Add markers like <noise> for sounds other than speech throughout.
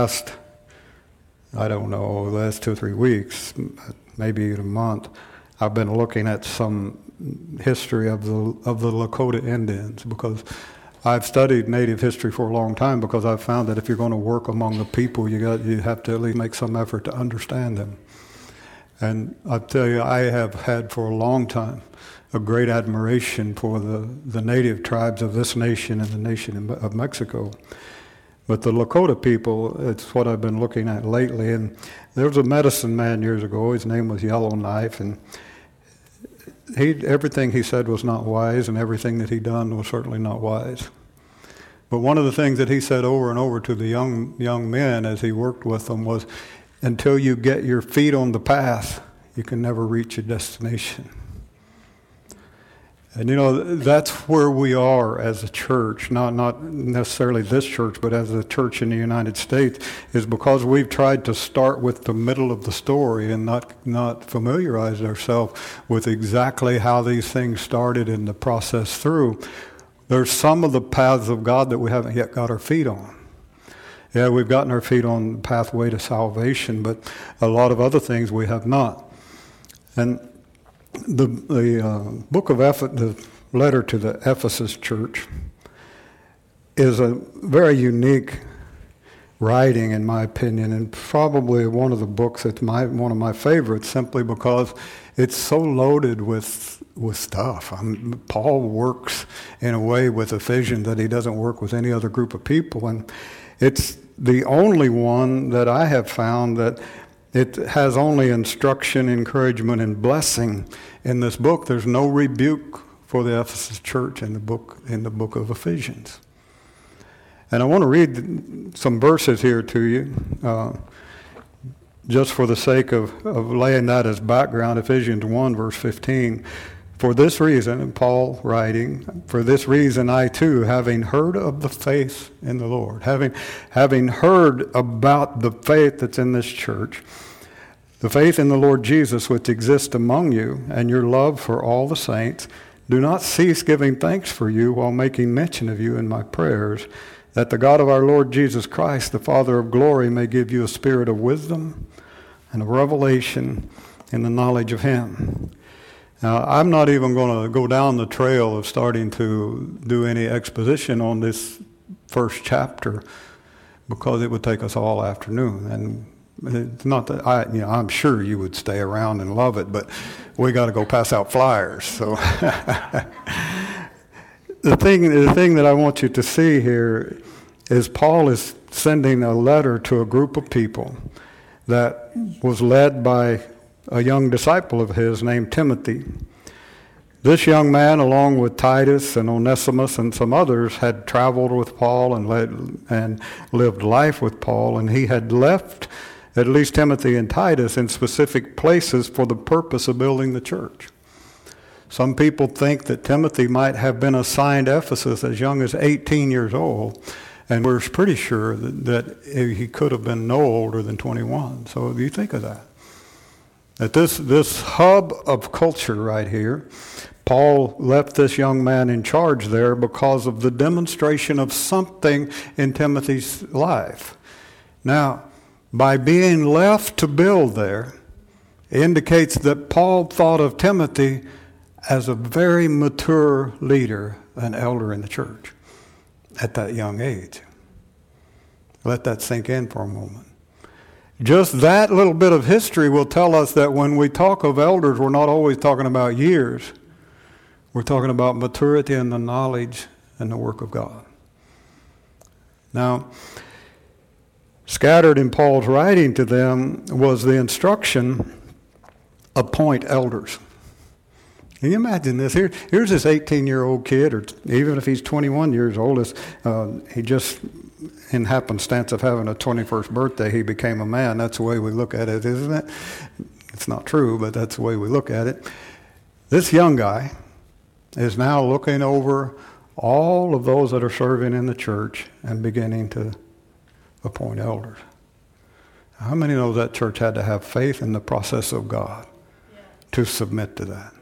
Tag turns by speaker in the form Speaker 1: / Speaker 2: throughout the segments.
Speaker 1: last, I don't know, last two or three weeks, maybe even a month, I've been looking at some history of the of the Lakota Indians because I've studied Native history for a long time because I've found that if you're going to work among the people, you got you have to at least make some effort to understand them. And I tell you, I have had for a long time a great admiration for the, the native tribes of this nation and the nation of Mexico. But the Lakota people, it's what I've been looking at lately. And there was a medicine man years ago, his name was Yellowknife, and he, everything he said was not wise, and everything that he done was certainly not wise. But one of the things that he said over and over to the young, young men as he worked with them was, until you get your feet on the path, you can never reach your destination. And you know, that's where we are as a church, not, not necessarily this church, but as a church in the United States, is because we've tried to start with the middle of the story and not, not familiarize ourselves with exactly how these things started in the process through. There's some of the paths of God that we haven't yet got our feet on. Yeah, we've gotten our feet on the pathway to salvation, but a lot of other things we have not. And the, the uh, book of Eph- the letter to the Ephesus church is a very unique writing, in my opinion, and probably one of the books that's my, one of my favorites simply because it's so loaded with with stuff. I Paul works in a way with Ephesians that he doesn't work with any other group of people, and it's the only one that I have found that it has only instruction, encouragement, and blessing in this book. There's no rebuke for the Ephesus church in the book in the book of Ephesians. And I want to read some verses here to you, uh, just for the sake of, of laying that as background. Ephesians 1, verse 15. For this reason, Paul writing, for this reason I too, having heard of the faith in the Lord, having, having heard about the faith that's in this church, the faith in the Lord Jesus which exists among you, and your love for all the saints, do not cease giving thanks for you while making mention of you in my prayers, that the God of our Lord Jesus Christ, the Father of glory, may give you a spirit of wisdom and of revelation in the knowledge of him now, I'm not even going to go down the trail of starting to do any exposition on this first chapter because it would take us all afternoon. And it's not that I, you know, I'm sure you would stay around and love it, but we got to go pass out flyers. So <laughs> the thing, the thing that I want you to see here is Paul is sending a letter to a group of people that was led by a young disciple of his named Timothy. This young man, along with Titus and Onesimus and some others, had traveled with Paul and, led, and lived life with Paul, and he had left at least Timothy and Titus in specific places for the purpose of building the church. Some people think that Timothy might have been assigned Ephesus as young as 18 years old, and we're pretty sure that, that he could have been no older than 21. So, you think of that? That this, this hub of culture right here, Paul left this young man in charge there because of the demonstration of something in Timothy's life. Now, by being left to build there, indicates that Paul thought of Timothy as a very mature leader, an elder in the church at that young age. Let that sink in for a moment. Just that little bit of history will tell us that when we talk of elders, we're not always talking about years. We're talking about maturity and the knowledge and the work of God. Now, scattered in Paul's writing to them was the instruction appoint elders. Can you imagine this? Here, here's this 18 year old kid, or even if he's 21 years old, uh, he just in happenstance of having a 21st birthday, he became a man. That's the way we look at it, isn't it? It's not true, but that's the way we look at it. This young guy is now looking over all of those that are serving in the church and beginning to appoint elders. How many know that church had to have faith in the process of God to submit to that?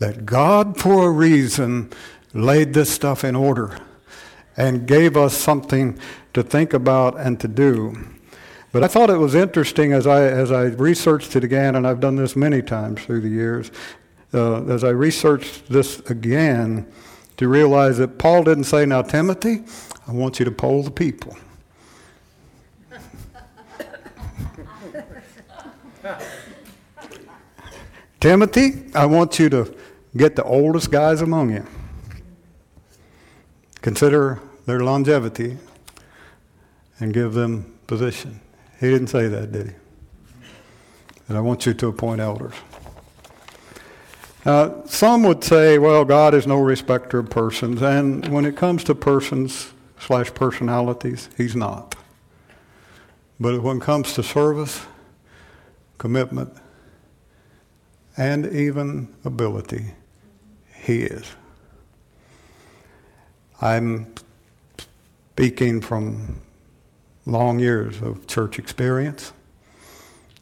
Speaker 1: That God, for a reason, laid this stuff in order and gave us something to think about and to do. But I thought it was interesting as I, as I researched it again, and I've done this many times through the years, uh, as I researched this again, to realize that Paul didn't say, Now, Timothy, I want you to poll the people. Timothy, I want you to get the oldest guys among you. Consider their longevity and give them position. He didn't say that, did he? And I want you to appoint elders. Uh, some would say, well, God is no respecter of persons, and when it comes to persons slash personalities, He's not. But when it comes to service, commitment, and even ability, He is. I'm speaking from long years of church experience.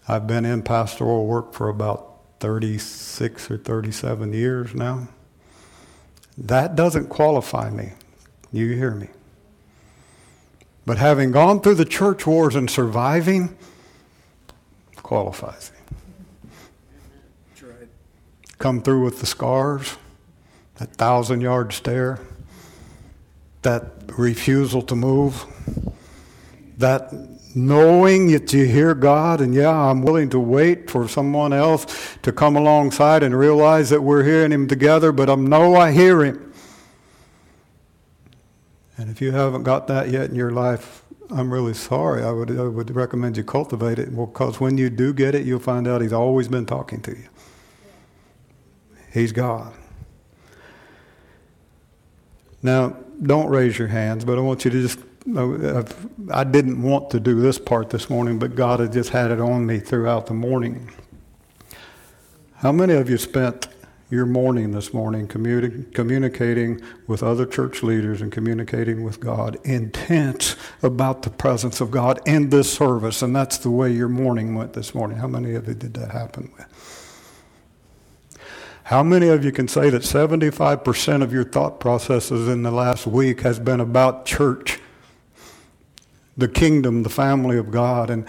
Speaker 1: I've been in pastoral work for about 36 or 37 years now. That doesn't qualify me. You hear me. But having gone through the church wars and surviving qualifies. Right. Come through with the scars, that thousand yard stare, that refusal to move, that knowing that you hear God, and yeah, I'm willing to wait for someone else to come alongside and realize that we're hearing Him together, but I know I hear Him. And if you haven't got that yet in your life, I'm really sorry. I would, I would recommend you cultivate it because when you do get it, you'll find out He's always been talking to you. He's God. Now, don't raise your hands, but I want you to just I didn't want to do this part this morning, but God had just had it on me throughout the morning. How many of you spent your morning this morning communi- communicating with other church leaders and communicating with God, intense about the presence of God in this service? And that's the way your morning went this morning. How many of you did that happen with? How many of you can say that 75% of your thought processes in the last week has been about church the kingdom, the family of God. And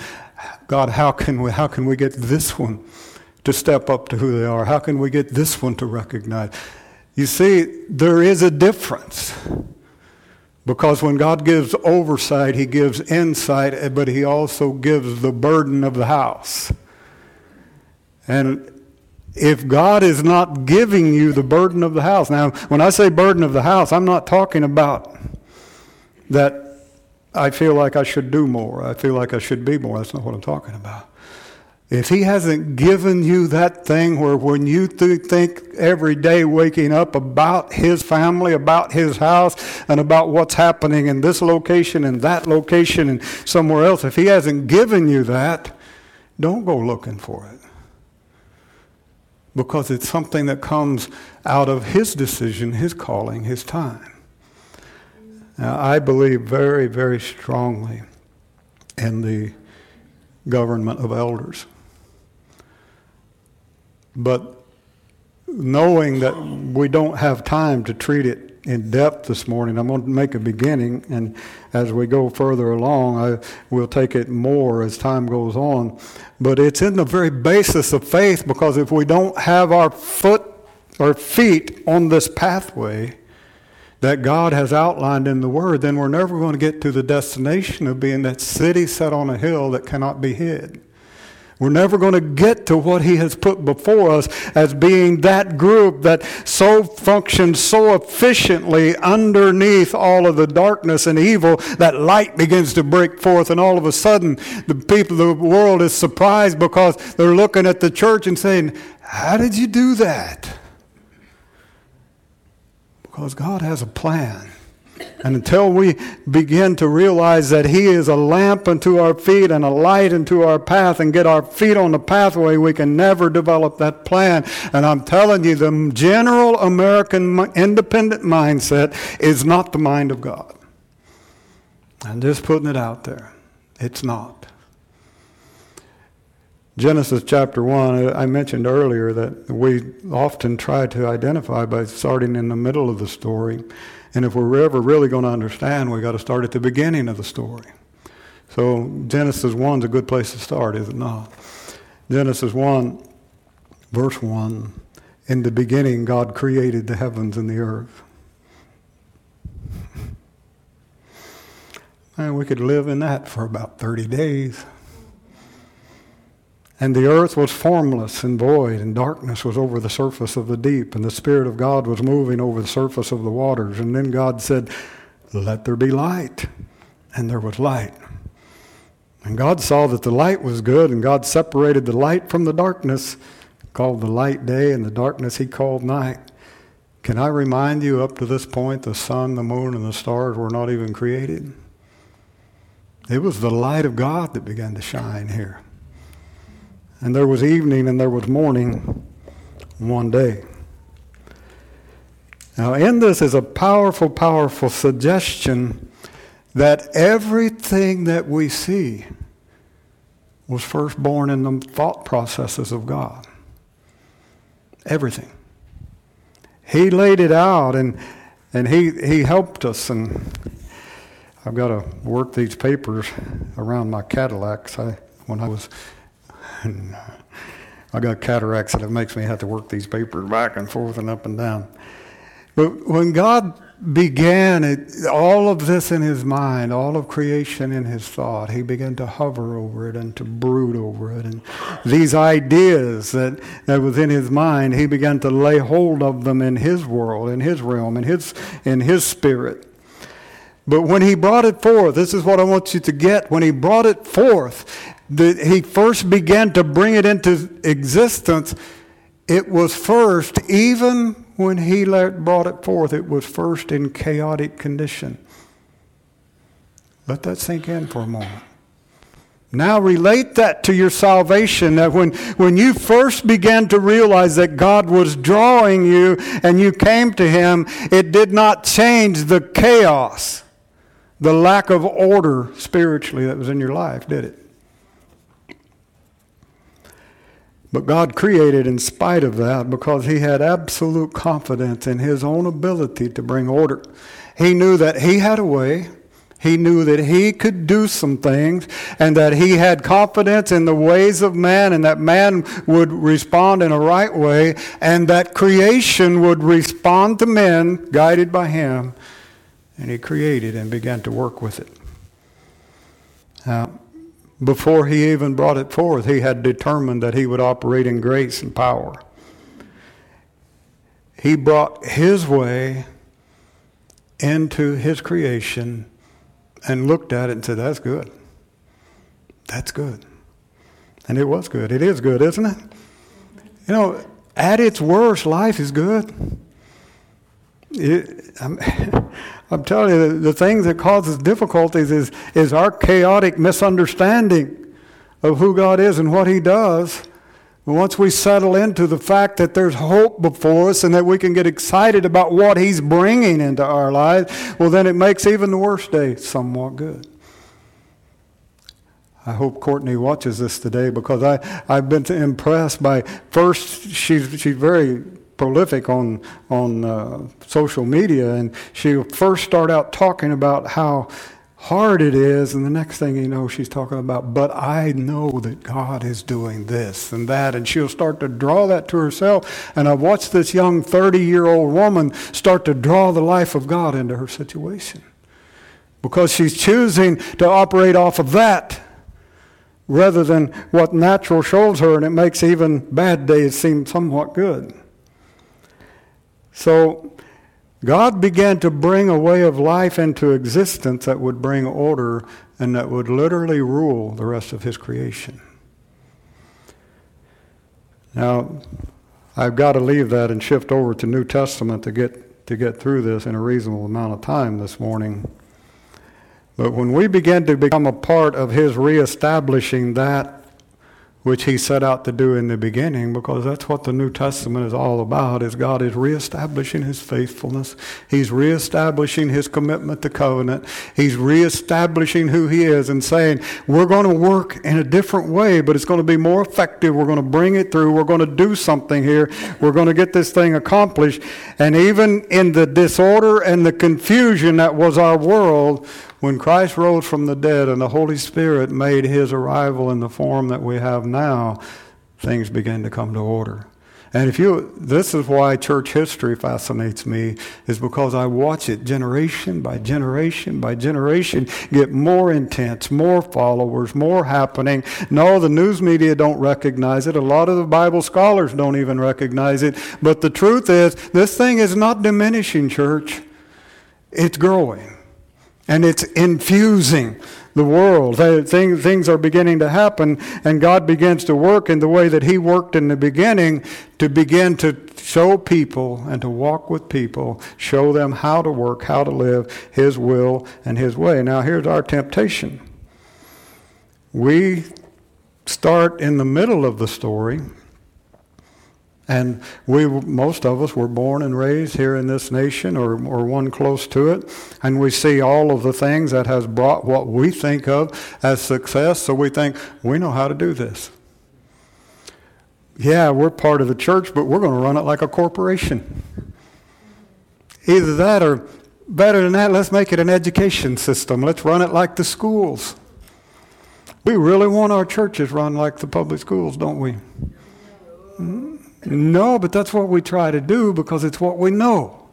Speaker 1: God, how can we, how can we get this one to step up to who they are? How can we get this one to recognize? You see, there is a difference. Because when God gives oversight, He gives insight, but He also gives the burden of the house. And if God is not giving you the burden of the house, now, when I say burden of the house, I'm not talking about that I feel like I should do more. I feel like I should be more. That's not what I'm talking about. If he hasn't given you that thing where when you th- think every day waking up about his family, about his house, and about what's happening in this location and that location and somewhere else, if he hasn't given you that, don't go looking for it. Because it's something that comes out of his decision, his calling, his time. Now, I believe very, very strongly in the government of elders. But knowing that we don't have time to treat it in depth this morning, I'm going to make a beginning, and as we go further along, I will take it more as time goes on. But it's in the very basis of faith because if we don't have our foot or feet on this pathway, that God has outlined in the Word, then we're never going to get to the destination of being that city set on a hill that cannot be hid. We're never going to get to what He has put before us as being that group that so functions so efficiently underneath all of the darkness and evil that light begins to break forth, and all of a sudden the people, of the world is surprised because they're looking at the church and saying, How did you do that? Because God has a plan. And until we begin to realize that He is a lamp unto our feet and a light unto our path and get our feet on the pathway, we can never develop that plan. And I'm telling you, the general American independent mindset is not the mind of God. I'm just putting it out there. It's not. Genesis chapter 1, uh, I mentioned earlier that we often try to identify by starting in the middle of the story. And if we're ever really going to understand, we've got to start at the beginning of the story. So Genesis 1 is a good place to start, is it not? Genesis 1, verse 1. In the beginning, God created the heavens and the earth. And we could live in that for about 30 days. And the earth was formless and void, and darkness was over the surface of the deep, and the Spirit of God was moving over the surface of the waters. And then God said, Let there be light. And there was light. And God saw that the light was good, and God separated the light from the darkness, called the light day, and the darkness he called night. Can I remind you, up to this point, the sun, the moon, and the stars were not even created? It was the light of God that began to shine here. And there was evening and there was morning one day. Now, in this is a powerful, powerful suggestion that everything that we see was first born in the thought processes of God. Everything. He laid it out and, and he, he helped us. And I've got to work these papers around my cataracts. I, when I was and uh, I got cataracts that it makes me have to work these papers back and forth and up and down. But when God began it, all of this in his mind, all of creation in his thought, he began to hover over it and to brood over it. And these ideas that, that was in his mind, he began to lay hold of them in his world, in his realm, in his, in his spirit. But when he brought it forth, this is what I want you to get. When he brought it forth, that he first began to bring it into existence, it was first, even when he let, brought it forth, it was first in chaotic condition. Let that sink in for a moment. Now relate that to your salvation that when, when you first began to realize that God was drawing you and you came to Him, it did not change the chaos, the lack of order spiritually that was in your life, did it? But God created in spite of that because he had absolute confidence in his own ability to bring order. He knew that he had a way. He knew that he could do some things and that he had confidence in the ways of man and that man would respond in a right way and that creation would respond to men guided by him. And he created and began to work with it. Now, before he even brought it forth, he had determined that he would operate in grace and power. He brought his way into his creation and looked at it and said, That's good. That's good. And it was good. It is good, isn't it? You know, at its worst, life is good. It, <laughs> I'm, telling you, the, the thing that causes difficulties is, is our chaotic misunderstanding of who God is and what He does. Once we settle into the fact that there's hope before us and that we can get excited about what He's bringing into our lives, well, then it makes even the worst day somewhat good. I hope Courtney watches this today because I, I've been impressed by, first, she's, she's very prolific on on uh, social media, and she'll first start out talking about how hard it is, and the next thing you know, she's talking about, but I know that God is doing this and that, and she'll start to draw that to herself. And I've watched this young 30 year old woman start to draw the life of God into her situation because she's choosing to operate off of that rather than what natural shows her, and it makes even bad days seem somewhat good. So God began to bring a way of life into existence that would bring order and that would literally rule the rest of his creation. Now, I've got to leave that and shift over to New Testament to get to get through this in a reasonable amount of time this morning. But when we begin to become a part of his reestablishing that which he set out to do in the beginning because that's what the New Testament is all about is God is reestablishing his faithfulness. He's reestablishing his commitment to covenant. He's reestablishing who he is and saying, we're going to work in a different way, but it's going to be more effective. We're going to bring it through. We're going to do something here. We're going to get this thing accomplished. And even in the disorder and the confusion that was our world, when Christ rose from the dead and the Holy Spirit made his arrival in the form that we have now, things began to come to order. And if you, this is why church history fascinates me, is because I watch it generation by generation by generation get more intense, more followers, more happening. No, the news media don't recognize it. A lot of the Bible scholars don't even recognize it. But the truth is, this thing is not diminishing, church. It's growing and it's infusing the world. Things, are beginning to happen, and God begins to work in the way that He worked in the beginning to begin to show people and to walk with people, show them how to work, how to live His will and His way. Now, here's our temptation. We start in the middle of the story and we, most of us, were born and raised here in this nation or, or one close to it. And we see all of the things that has brought what we think of as success. So we think, we know how to do this. Yeah, we're part of the church, but we're going to run it like a corporation. Either that or better than that, let's make it an education system. Let's run it like the schools. We really want our churches run like the public schools, don't we? Mm-hmm. No, but that's what we try to do because it's what we know.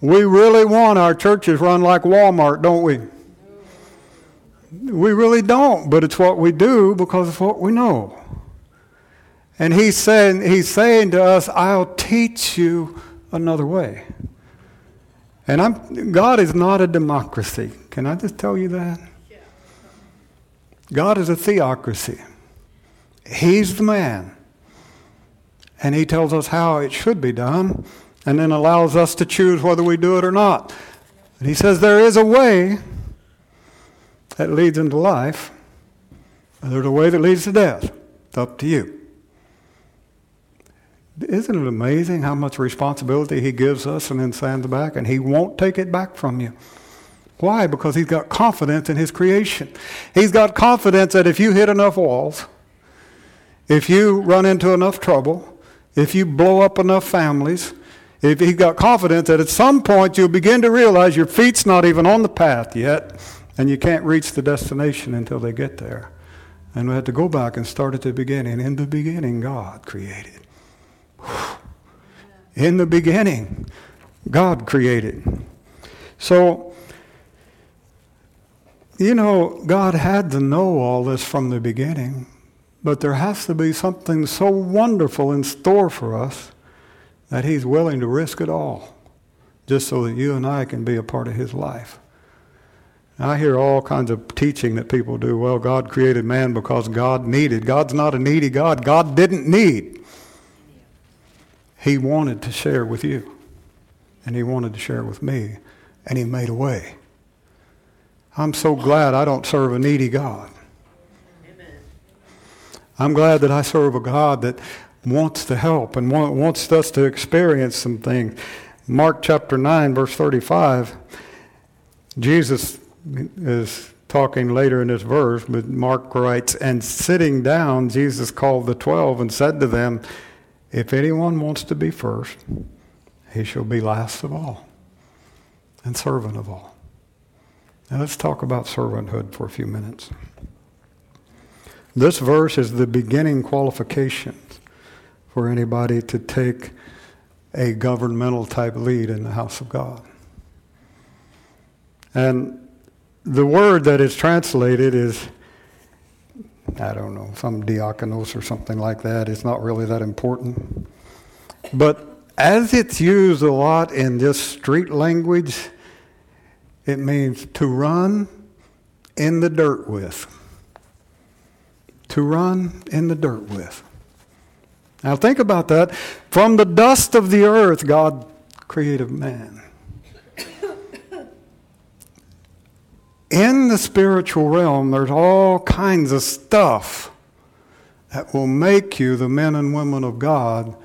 Speaker 1: We really want our churches run like Walmart, don't we? We really don't, but it's what we do because it's what we know. And he's saying, he's saying to us, I'll teach you another way. And I'm, God is not a democracy. Can I just tell you that? God is a theocracy. He's the man and he tells us how it should be done and then allows us to choose whether we do it or not. And he says there is a way that leads into life, and there's a way that leads to death. It's up to you. Isn't it amazing how much responsibility he gives us and then stands back, and he won't take it back from you? Why? Because he's got confidence in his creation. He's got confidence that if you hit enough walls, if you run into enough trouble, if you blow up enough families, if you've got confidence that at some point you'll begin to realize your feet's not even on the path yet, and you can't reach the destination until they get there. And we had to go back and start at the beginning. In the beginning, God created. In the beginning, God created. So, you know, God had to know all this from the beginning. But there has to be something so wonderful in store for us that He's willing to risk it all just so that you and I can be a part of His life. I hear all kinds of teaching that people do. Well, God created man because God needed. God's not a needy God. God didn't need. He wanted to share with you, and He wanted to share with me, and He made a way. I'm so glad I don't serve a needy God. I'm glad that I serve a God that wants to help and wants us to experience some things. Mark chapter 9, verse 35, Jesus is talking later in this verse, but Mark writes, And sitting down, Jesus called the twelve and said to them, If anyone wants to be first, he shall be last of all and servant of all. Now let's talk about servanthood for a few minutes. This verse is the beginning qualifications for anybody to take a governmental type lead in the house of God. And the word that is translated is, I don't know, some diakonos or something like that. It's not really that important. But as it's used a lot in this street language, it means to run in the dirt with to run in the dirt with. Now think about that. From the dust of the earth, God created man. In the spiritual realm, there's all kinds of stuff that will make you the men and women of God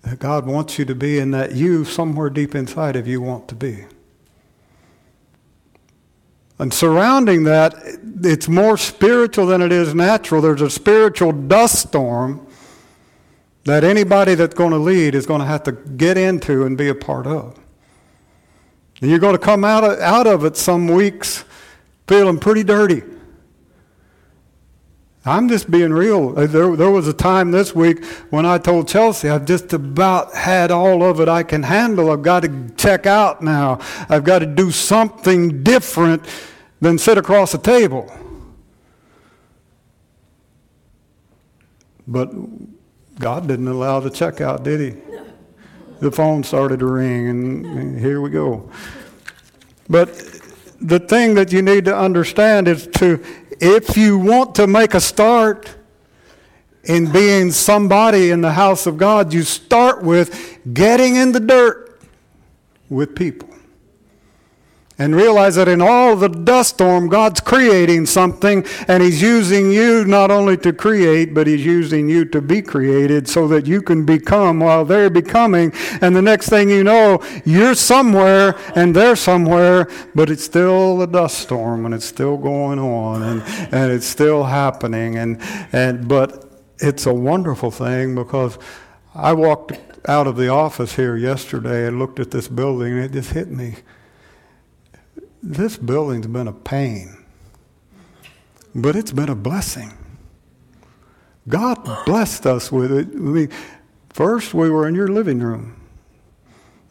Speaker 1: that God wants you to be and that you, somewhere deep inside of you, want to be. And surrounding that, it's more spiritual than it is natural. There's a spiritual dust storm that anybody that's going to lead is going to have to get into and be a part of. And you're going to come out of, out of it some weeks feeling pretty dirty. I'm just being real. Uh, there, there was a time this week when I told Chelsea, I've just about had all of it I can handle. I've got to check out now. I've got to do something different than sit across a table. But God didn't allow the checkout, did He? The phone started to ring, and here we go. But the thing that you need to understand is to, if you want to make a start in being somebody in the house of God, you start with getting in the dirt with people and realize that in all the dust storm, God's creating something, and He's using you not only to create, but He's using you to be created so that you can become while they're becoming. And the next thing you know, you're somewhere and they're somewhere, but it's still a dust storm and it's still going on and, and it's still happening. And, and, but it's a wonderful thing because I walked out of the office here yesterday and looked at this building and it just hit me this building's been a pain, but it's been a blessing. God blessed us with it. I mean, first, we were in your living room.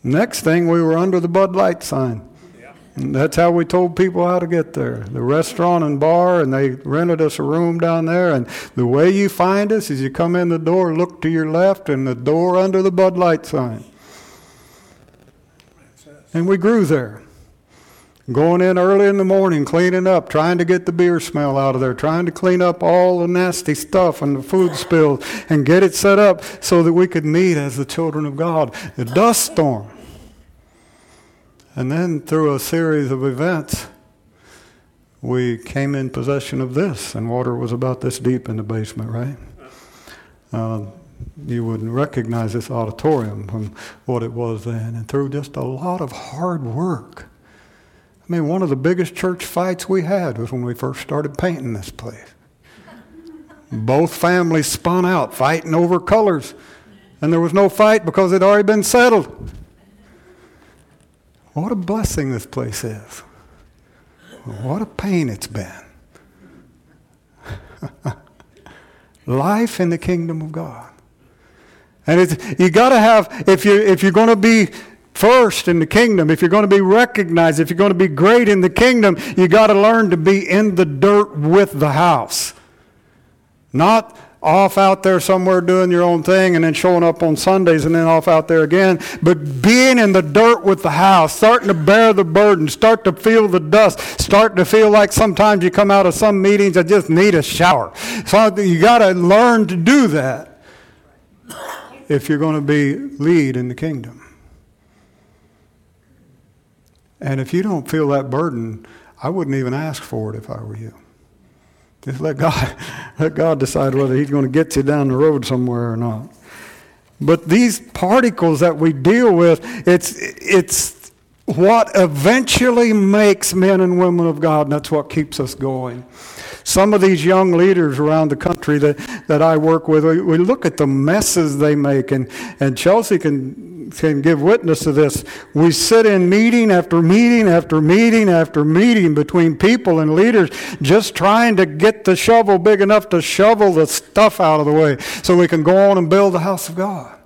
Speaker 1: Next thing, we were under the Bud Light sign. And that's how we told people how to get there. The restaurant and bar, and they rented us a room down there. And the way you find us is you come in the door, look to your left, and the door under the Bud Light sign. And we grew there. Going in early in the morning, cleaning up, trying to get the beer smell out of there, trying to clean up all the nasty stuff and the food spills and get it set up so that we could meet as the children of God. The dust storm. And then through a series of events, we came in possession of this, and water was about this deep in the basement, right? Uh, you wouldn't recognize this auditorium from what it was then. And through just a lot of hard work, I mean, one of the biggest church fights we had was when we first started painting this place. Both families spun out fighting over colors, and there was no fight because it had already been settled. What a blessing this place is. What a pain it's been. <laughs> Life in the kingdom of God. And it's, you got to have, if, you, if you're going to be first in the kingdom, if you're going to be recognized, if you're going to be great in the kingdom, you got to learn to be in the dirt with the house. Not off out there somewhere doing your own thing and then showing up on Sundays and then off out there again, but being in the dirt with the house, starting to bear the burden, start to feel the dust, starting to feel like sometimes you come out of some meetings that just need a shower. So you got to learn to do that if you're going to be lead in the kingdom. And if you don't feel that burden, I wouldn't even ask for it if I were you. Just let God, <laughs> let God decide whether He's going to get you down the road somewhere or not. But these particles that we deal with, it's, it's what eventually makes men and women of God, and that's what keeps us going. Some of these young leaders around the country that, that I work with, we, we look at the messes they make, and, and Chelsea can can give witness to this. We sit in meeting after meeting after meeting after meeting between people and leaders just trying to get the shovel big enough to shovel the stuff out of the way so we can go on and build the house of God.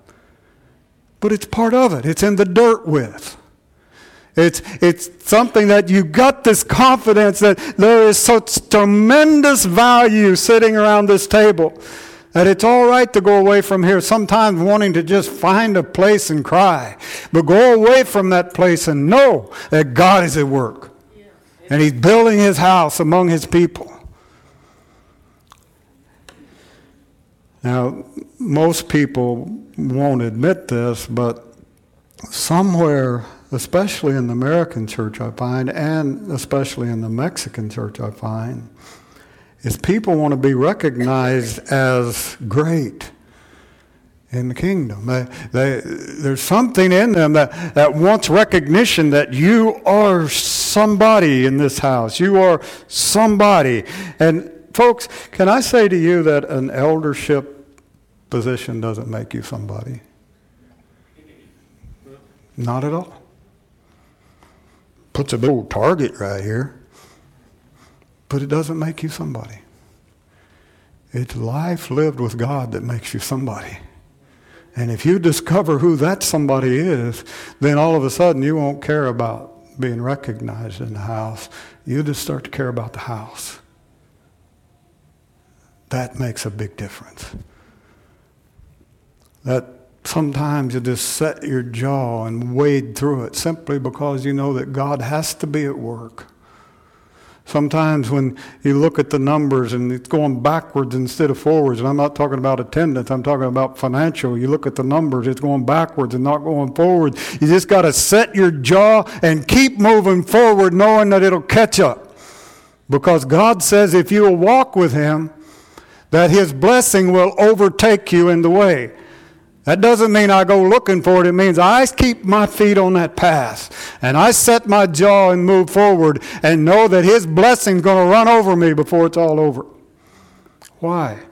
Speaker 1: But it's part of it, it's in the dirt with. It's, it's something that you've got this confidence that there is such tremendous value sitting around this table that it's all right to go away from here, sometimes wanting to just find a place and cry. But go away from that place and know that God is at work. And He's building His house among His people. Now, most people won't admit this, but somewhere, especially in the American church, I find, and especially in the Mexican church, I find, is people want to be recognized as great in the kingdom. They, they, there's something in them that, that wants recognition that you are somebody in this house. You are somebody. And folks, can I say to you that an eldership position doesn't make you somebody? Not at all. Puts a big target right here, but it doesn't make you somebody. It's life lived with God that makes you somebody. And if you discover who that somebody is, then all of a sudden you won't care about being recognized in the house. You just start to care about the house. That makes a big difference. That sometimes you just set your jaw and wade through it simply because you know that God has to be at work. Sometimes when you look at the numbers and it's going backwards instead of forwards, and I'm not talking about attendance, I'm talking about financial. You look at the numbers, it's going backwards and not going forward. You just got to set your jaw and keep moving forward knowing that it'll catch up. Because God says if you will walk with Him, that His blessing will overtake you in the way. That doesn't mean I go looking for it. It means I keep my feet on that path and I set my jaw and move forward and know that His blessing's going to run over me before it's all over. Why?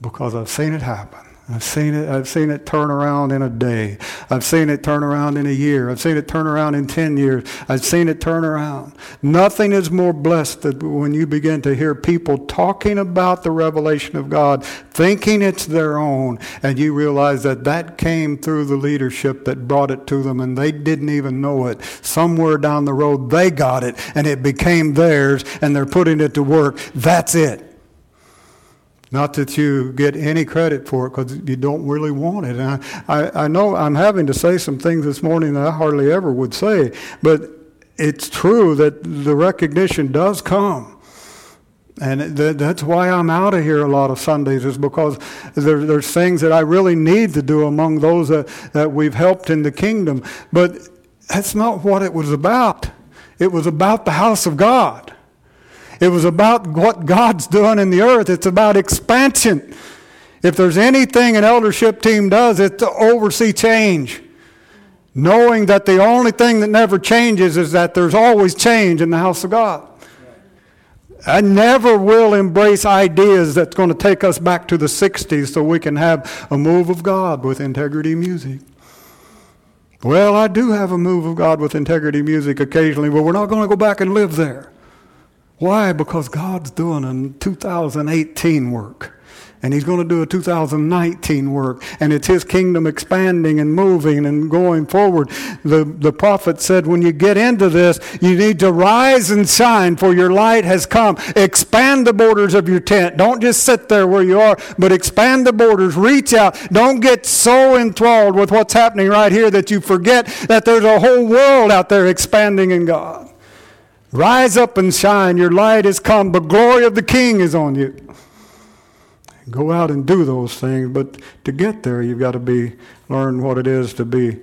Speaker 1: Because I've seen it happen. I've seen it. I've seen it turn around in a day. I've seen it turn around in a year. I've seen it turn around in 10 years. I've seen it turn around. Nothing is more blessed than when you begin to hear people talking about the revelation of God, thinking it's their own, and you realize that that came through the leadership that brought it to them, and they didn't even know it. Somewhere down the road, they got it, and it became theirs, and they're putting it to work. That's it. Not that you get any credit for it because you don't really want it. And I, I, I, know I'm having to say some things this morning that I hardly ever would say, but it's true that the recognition does come. And th- that's why I'm out of here a lot of Sundays, is because there, there's things that I really need to do among those that, that we've helped in the kingdom. But that's not what it was about. It was about the house of God. It was about what God's doing in the earth. It's about expansion. If there's anything an eldership team does, it's to oversee change. Knowing that the only thing that never changes is that there's always change in the house of God. I never will embrace ideas that's going to take us back to the 60s so we can have a move of God with integrity music. Well, I do have a move of God with integrity music occasionally, but we're not going to go back and live there. Why? Because God's doing a 2018 work. And he's going to do a 2019 work. And it's his kingdom expanding and moving and going forward. The, the prophet said, when you get into this, you need to rise and shine, for your light has come. Expand the borders of your tent. Don't just sit there where you are, but expand the borders. Reach out. Don't get so enthralled with what's happening right here that you forget that there's a whole world out there expanding in God. Rise up and shine. Your light has come. The glory of the King is on you. Go out and do those things, but to get there, you've got to be learn what it is to be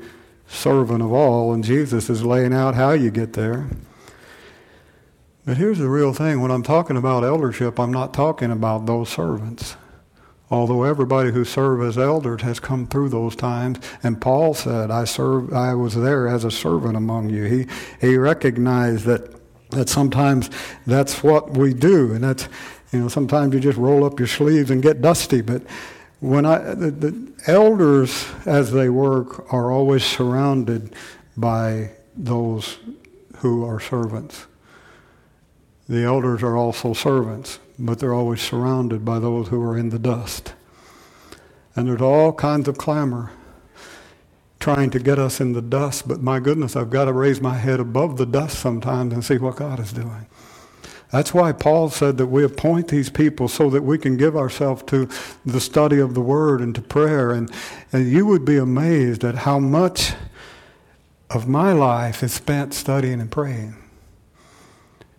Speaker 1: servant of all, and Jesus is laying out how you get there. But here's the real thing: when I'm talking about eldership, I'm not talking about those servants. Although everybody who served as elders has come through those times, and Paul said, "I serve. I was there as a servant among you." He he recognized that that sometimes that's what we do, and that's you know sometimes you just roll up your sleeves and get dusty. But when I the, the elders as they work are always surrounded by those who are servants. The elders are also servants, but they're always surrounded by those who are in the dust. And there's all kinds of clamor trying to get us in the dust, but my goodness, I've got to raise my head above the dust sometimes and see what God is doing. That's why Paul said that we appoint these people so that we can give ourselves to the study of the Word and to prayer. And, and you would be amazed at how much of my life is spent studying and praying.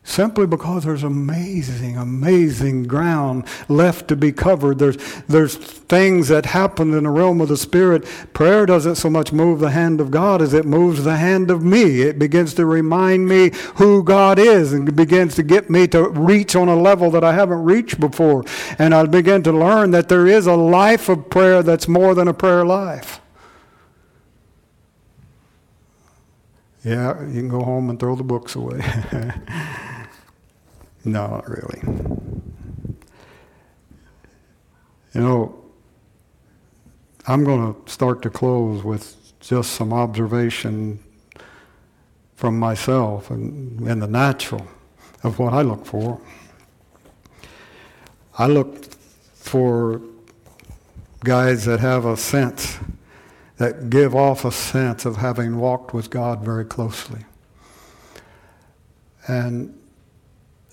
Speaker 1: Simply because there's amazing, amazing ground left to be covered. There's, there's things that happen in the realm of the Spirit. Prayer doesn't so much move the hand of God as it moves the hand of me. It begins to remind me who God is and begins to get me to reach on a level that I haven't reached before. And I begin to learn that there is a life of prayer that's more than a prayer life. Yeah, you can go home and throw the books away. <laughs> No, not really. You know, I'm going to start to close with just some observation from myself and, and the natural of what I look for. I look for guys that have a sense, that give off a sense of having walked with God very closely. And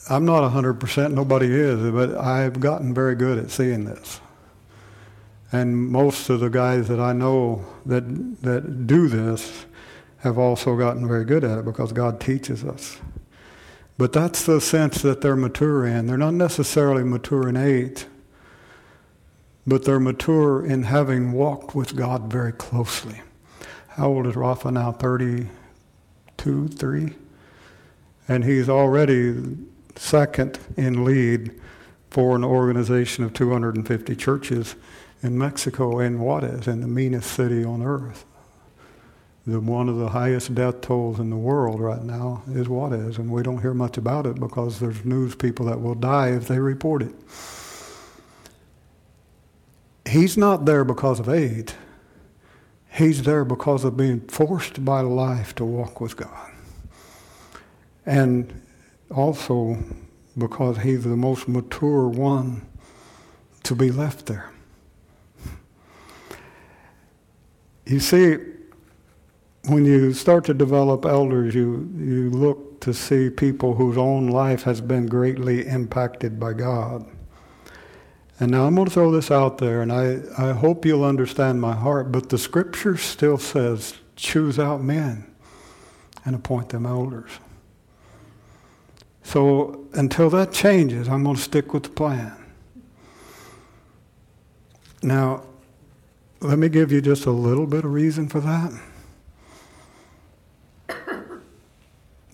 Speaker 1: I'm not 100%, nobody is, but I've gotten very good at seeing this. And most of the guys that I know that, that do this have also gotten very good at it because God teaches us. But that's the sense that they're mature in. They're not necessarily mature in age, but they're mature in having walked with God very closely. How old is Rafa now? 32, 3? And he's already second in lead for an organization of 250 churches in Mexico in Juarez, in the meanest city on earth. The, one of the highest death tolls in the world right now is Juarez, and we don't hear much about it because there's news people that will die if they report it. He's not there because of age. He's there because of being forced by life to walk with God. And also because he's the most mature one to be left there. You see, when you start to develop elders, you, you look to see people whose own life has been greatly impacted by God. And now I'm going to throw this out there, and I, I hope you'll understand my heart, but the scripture still says, choose out men and appoint them elders. So until that changes, I'm going to stick with the plan. Now, let me give you just a little bit of reason for that.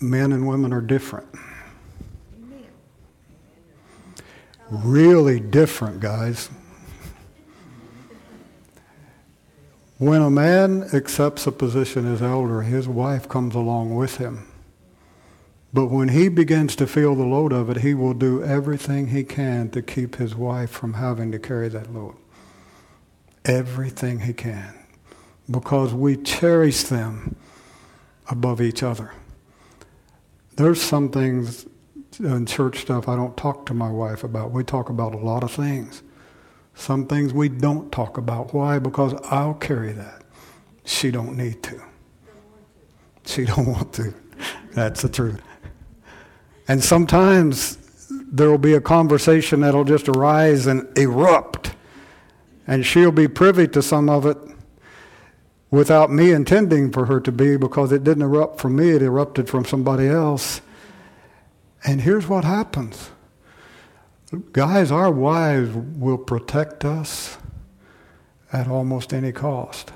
Speaker 1: Men and women are different. Really different, guys. When a man accepts a position as elder, his wife comes along with him. But when he begins to feel the load of it, he will do everything he can to keep his wife from having to carry that load. Everything he can. Because we cherish them above each other. There's some things in church stuff I don't talk to my wife about. We talk about a lot of things. Some things we don't talk about. Why? Because I'll carry that. She don't need to. She don't want to. That's the truth. And sometimes there will be a conversation that'll just arise and erupt. And she'll be privy to some of it without me intending for her to be because it didn't erupt from me, it erupted from somebody else. And here's what happens guys, our wives will protect us at almost any cost.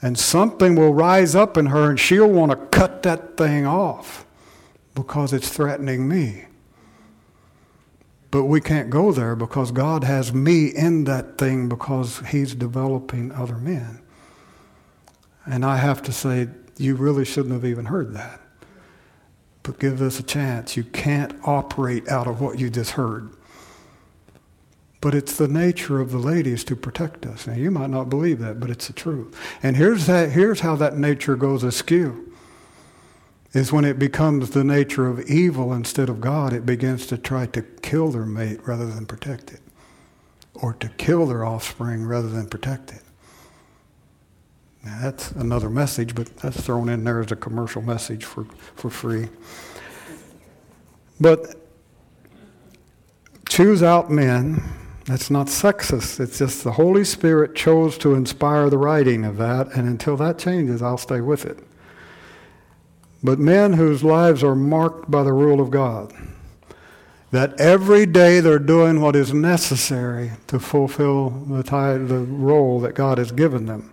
Speaker 1: And something will rise up in her and she'll want to cut that thing off because it's threatening me. But we can't go there because God has me in that thing because He's developing other men. And I have to say, you really shouldn't have even heard that. But give this a chance. You can't operate out of what you just heard. But it's the nature of the ladies to protect us. Now, you might not believe that, but it's the truth. And here's, that, here's how that nature goes askew is when it becomes the nature of evil instead of God, it begins to try to kill their mate rather than protect it, or to kill their offspring rather than protect it. Now, that's another message, but that's thrown in there as a commercial message for, for free. But choose out men. That's not sexist. It's just the Holy Spirit chose to inspire the writing of that, and until that changes, I'll stay with it. But men whose lives are marked by the rule of God. That every day they're doing what is necessary to fulfill the, the role that God has given them.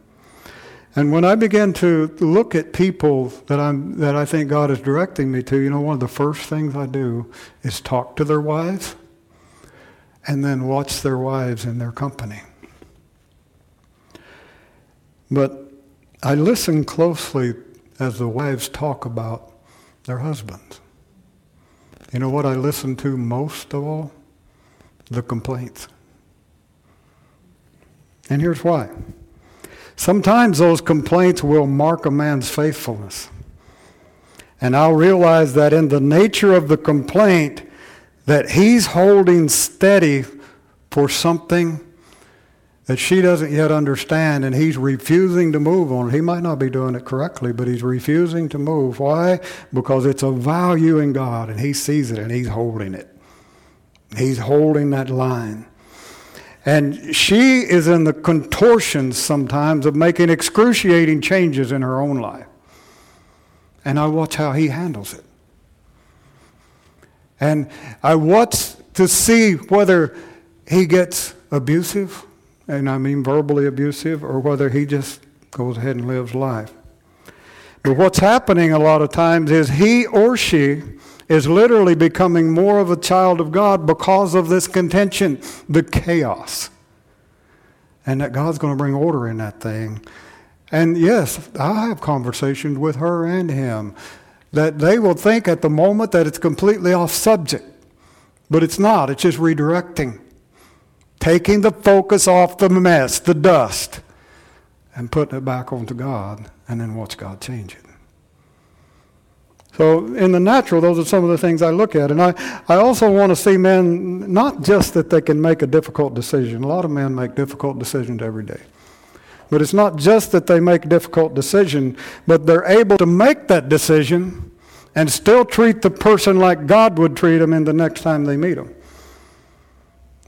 Speaker 1: And when I begin to look at people that, I'm, that I think God is directing me to, you know, one of the first things I do is talk to their wives and then watch their wives in their company. But I listen closely as the wives talk about their husbands. You know what I listen to most of all? The complaints. And here's why. Sometimes those complaints will mark a man's faithfulness. And I'll realize that in the nature of the complaint, that he's holding steady for something that she doesn't yet understand, and he's refusing to move on. He might not be doing it correctly, but he's refusing to move. Why? Because it's a value in God, and he sees it, and he's holding it. He's holding that line. And she is in the contortions sometimes of making excruciating changes in her own life. And I watch how he handles it. And I watch to see whether he gets abusive and I mean verbally abusive, or whether he just goes ahead and lives life. But what's happening a lot of times is he or she is literally becoming more of a child of God because of this contention, the chaos. And that God's going to bring order in that thing. And yes, I have conversations with her and him that they will think at the moment that it's completely off subject, but it's not, it's just redirecting taking the focus off the mess, the dust, and putting it back onto God, and then watch God change it. So, in the natural, those are some of the things I look at. And I, I also want to see men, not just that they can make a difficult decision. A lot of men make difficult decisions every day. But it's not just that they make a difficult decision, but they're able to make that decision and still treat the person like God would treat them in the next time they meet them.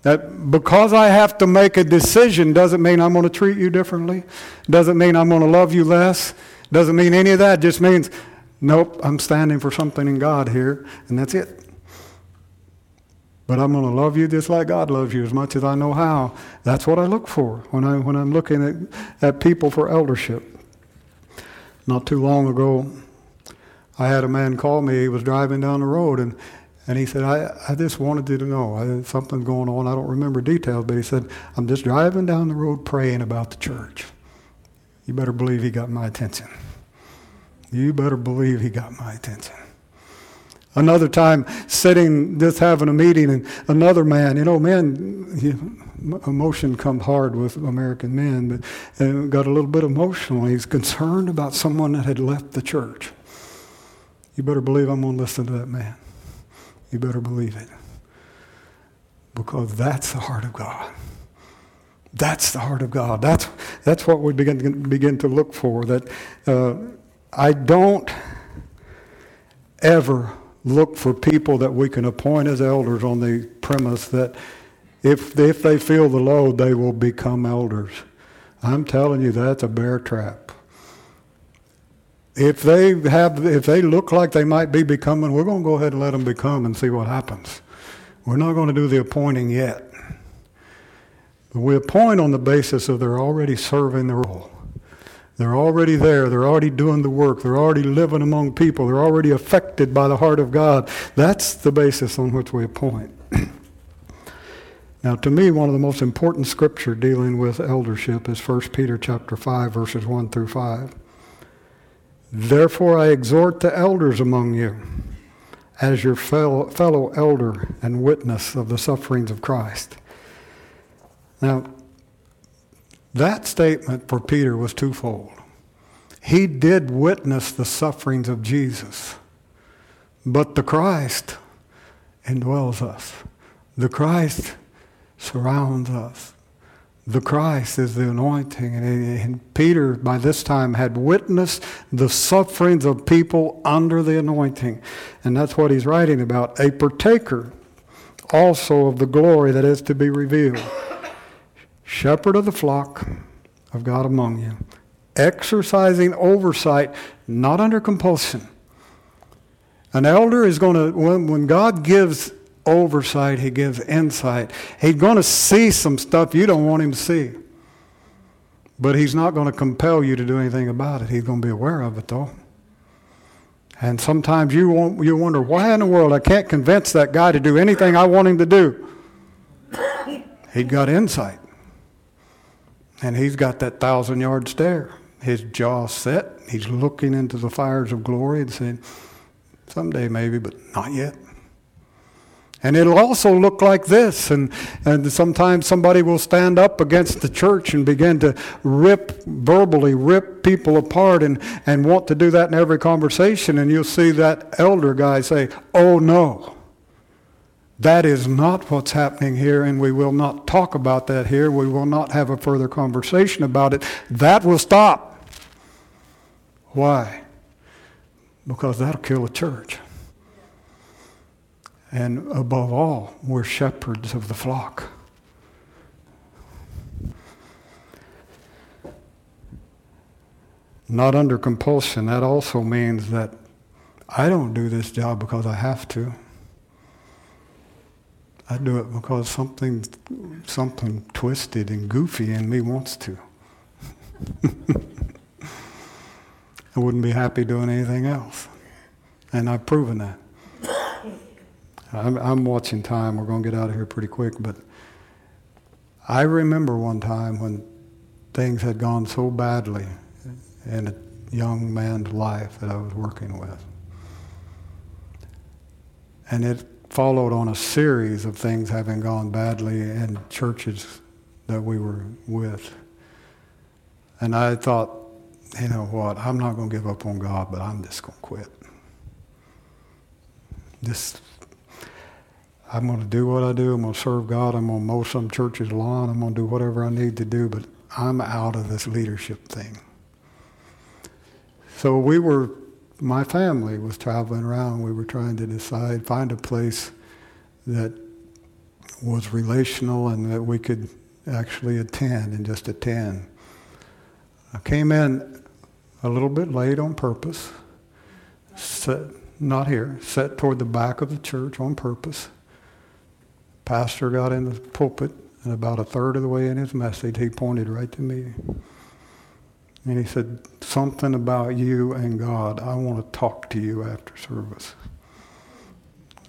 Speaker 1: That because I have to make a decision doesn't mean I'm going to treat you differently. Doesn't mean I'm going to love you less. Doesn't mean any of that. Just means, nope, I'm standing for something in God here, and that's it. But I'm going to love you just like God loves you as much as I know how. That's what I look for when, I, when I'm looking at, at people for eldership. Not too long ago, I had a man call me. He was driving down the road, and and he said, I, I just wanted you to know something's going on. I don't remember details, but he said, I'm just driving down the road praying about the church. You better believe he got my attention. You better believe he got my attention. Another time, sitting, just having a meeting, and another man, you know, men, emotion comes hard with American men, but uh, got a little bit emotional. He's concerned about someone that had left the church. You better believe I'm going to listen to that man. You better believe it. Because that's the heart of God. That's the heart of God. That's, that's what we begin to, begin to look for. That uh, I don't ever look for people that we can appoint as elders on the premise that if, if they feel the load, they will become elders. I'm telling you, that's a bear trap if they have, if they look like they might be becoming, we're going to go ahead and let them become and see what happens. We're not going to do the appointing yet. But we appoint on the basis of they're already serving the role. They're already there. They're already doing the work. They're already living among people. They're already affected by the heart of God. That's the basis on which we appoint. <clears throat> now, to me, one of the most important scripture dealing with eldership is 1 Peter chapter 5, verses 1 through 5. Therefore, I exhort the elders among you, as your fellow, fellow elder and witness of the sufferings of Christ. Now, that statement for Peter was twofold. He did witness the sufferings of Jesus, but the Christ indwells us. The Christ surrounds us. The Christ is the anointing. And Peter, by this time, had witnessed the sufferings of people under the anointing. And that's what he's writing about. A partaker also of the glory that is to be revealed. Shepherd of the flock of God among you, exercising oversight, not under compulsion, An elder is going to, when, when God gives oversight, He gives insight. He's going to see some stuff you don't want Him to see. But He's not going to compel you to do anything about it. He's going to be aware of it, though. And sometimes you, want, you wonder, why in the world I can't convince that guy to do anything I want him to do? <coughs> He's got insight. And he's got that thousand yard stare. His jaw set. He's looking into the fires of glory and saying, someday maybe, but not yet. And it'll also look like this. And, and sometimes somebody will stand up against the church and begin to rip, verbally rip people apart and, and want to do that in every conversation. And you'll see that elder guy say, Oh no. That is not what's happening here, and we will not talk about that here. We will not have a further conversation about it. That will stop. Why? Because that'll kill a church. And above all, we're shepherds of the flock. Not under compulsion. That also means that I don't do this job because I have to. I do it because something, something twisted and goofy in me wants to. <laughs> I wouldn't be happy doing anything else. And I've proven that. I'm, I'm watching time. We're going to get out of here pretty quick. But I remember one time when things had gone so badly in a young man's life that I was working with. And it followed on a series of things having gone badly in churches that we were with. And I thought, you know what, I'm not going to give up on God, but I'm just going to quit. Just I'm going to do what I do. I'm going to serve God. I'm going to mow some church's lawn. I'm going to do whatever I need to do, but I'm out of this leadership thing. So we were, my family was traveling around. We were trying to decide, find a place that was relational and that we could actually attend and just attend. I came in a little bit late on purpose, set, not here, set toward the back of the church on purpose pastor got in the pulpit, and about a third of the way in his message, he pointed right to me. And he said, Something about you and God. I want to talk to you after service.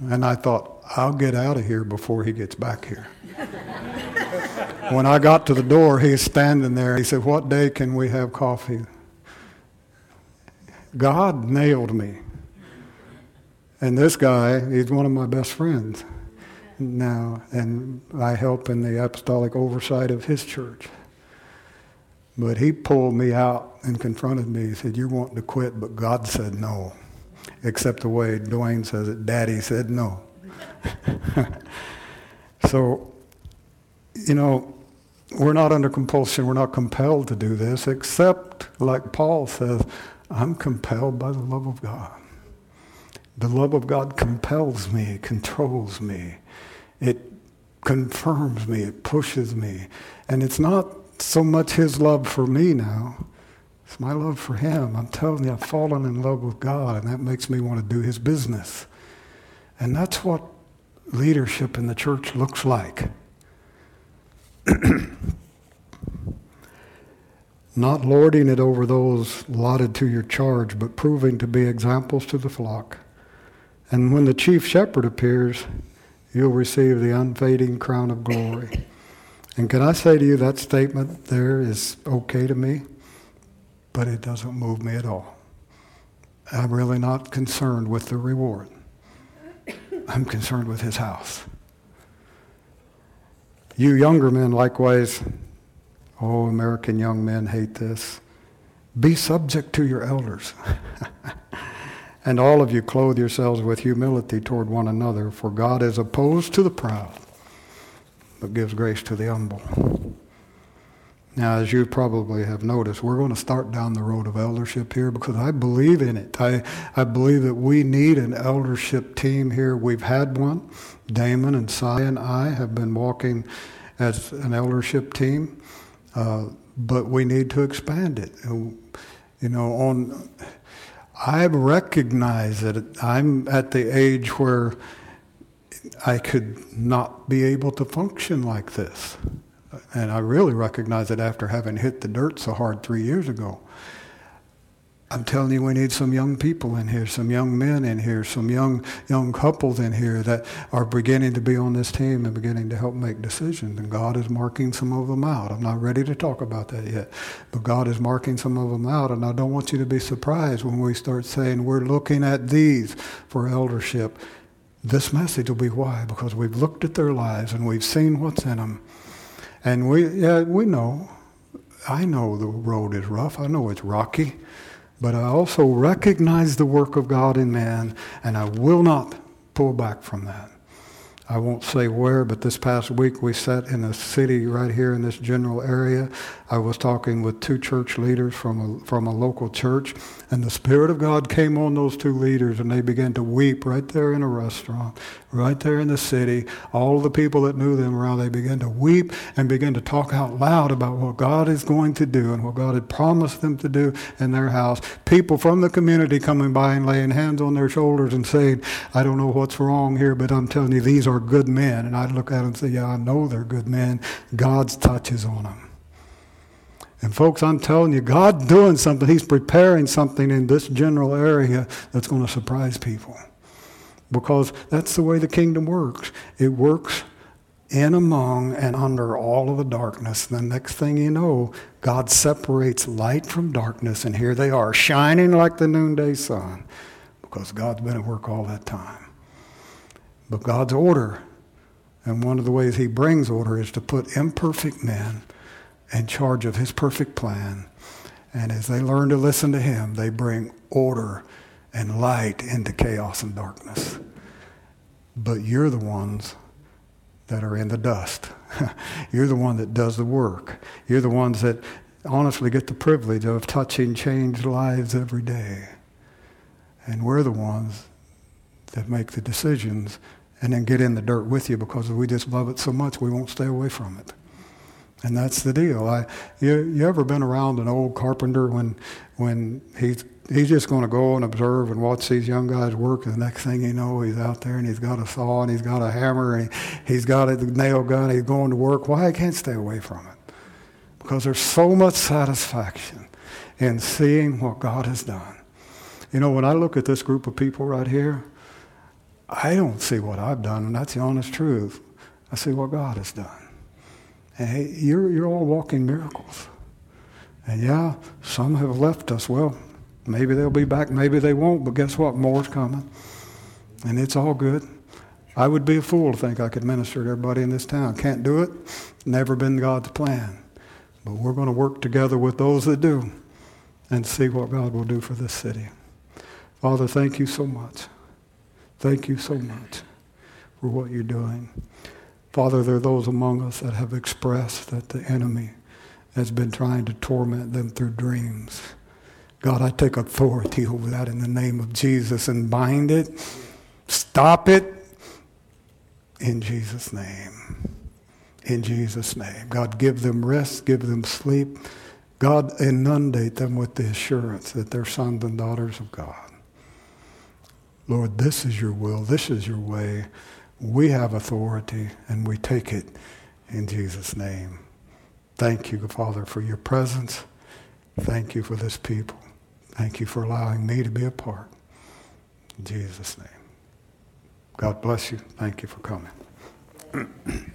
Speaker 1: And I thought, I'll get out of here before he gets back here. <laughs> when I got to the door, he was standing there. He said, What day can we have coffee? God nailed me. And this guy, he's one of my best friends now, and I help in the apostolic oversight of his church. But he pulled me out and confronted me. He said, You're wanting to quit, but God said no. Except the way Dwayne says it, Daddy said no. <laughs> so, you know, we're not under compulsion, we're not compelled to do this, except, like Paul says, I'm compelled by the love of God. The love of God compels me, controls me. It confirms me, it pushes me. And it's not so much his love for me now, it's my love for him. I'm telling you, I've fallen in love with God, and that makes me want to do his business. And that's what leadership in the church looks like. <clears throat> Not lording it over those allotted to your charge, but proving to be examples to the flock. And when the chief shepherd appears, you'll receive the unfading crown of glory. And can I say to you, that statement there is okay to me, but it doesn't move me at all. I'm really not concerned with the reward. I'm concerned with his house. You younger men, likewise, oh, American young men hate this. Be subject to your elders. <laughs> And all of you clothe yourselves with humility toward one another, for God is opposed to the proud, but gives grace to the humble. Now, as you probably have noticed, we're going to start down the road of eldership here because I believe in it. I, I believe that we need an eldership team here. We've had one. Damon and Cy and I have been walking as an eldership team, uh, but we need to expand it. You know, on I recognize that I'm at the age where I could not be able to function like this. And I really recognize it after having hit the dirt so hard three years ago. I'm telling you, we need some young people in here, some young men in here, some young young couples in here that are beginning to be on this team and beginning to help make decisions. And God is marking some of them out. I'm not ready to talk about that yet, but God is marking some of them out. And I don't want you to be surprised when we start saying we're looking at these for eldership. This message will be why because we've looked at their lives and we've seen what's in them, and we yeah we know. I know the road is rough. I know it's rocky. But I also recognize the work of God in man, and I will not pull back from that. I won't say where, but this past week we sat in a city right here in this general area. I was talking with two church leaders from a, from a local church, and the Spirit of God came on those two leaders, and they began to weep right there in a restaurant, right there in the city. All the people that knew them around, they began to weep and began to talk out loud about what God is going to do and what God had promised them to do in their house. People from the community coming by and laying hands on their shoulders and saying, I don't know what's wrong here, but I'm telling you, these are good men. And I'd look at them and say, Yeah, I know they're good men. God's touches on them. And folks, I'm telling you, God's doing something. He's preparing something in this general area that's going to surprise people. Because that's the way the kingdom works. It works in among and under all of the darkness. And The next thing you know, God separates light from darkness, and here they are, shining like the noonday sun, because God's been at work all that time. But God's order, and one of the ways He brings order is to put imperfect men in charge of his perfect plan. And as they learn to listen to him, they bring order and light into chaos and darkness. But you're the ones that are in the dust. <laughs> you're the one that does the work. You're the ones that honestly get the privilege of touching changed lives every day. And we're the ones that make the decisions and then get in the dirt with you because we just love it so much we won't stay away from it. And that's the deal. I, you, you ever been around an old carpenter when, when he's, he's just going to go and observe and watch these young guys work, and the next thing you know, he's out there and he's got a saw and he's got a hammer and he, he's got a nail gun, he's going to work. Why? I can't stay away from it. Because there's so much satisfaction in seeing what God has done. You know, when I look at this group of people right here, I don't see what I've done, and that's the honest truth. I see what God has done. And hey, you're, you're all walking miracles. And yeah, some have left us. Well, maybe they'll be back, maybe they won't, but guess what? More's coming. And it's all good. I would be a fool to think I could minister to everybody in this town. Can't do it. Never been God's plan. But we're going to work together with those that do and see what God will do for this city. Father, thank you so much. Thank you so much for what you're doing. Father, there are those among us that have expressed that the enemy has been trying to torment them through dreams. God, I take authority over that in the name of Jesus and bind it, stop it in Jesus' name. In Jesus' name. God, give them rest, give them sleep. God, inundate them with the assurance that they're sons and daughters of God. Lord, this is your will, this is your way. We have authority and we take it in Jesus' name. Thank you, Father, for your presence. Thank you for this people. Thank you for allowing me to be a part. In Jesus' name. God bless you. Thank you for coming. <clears throat>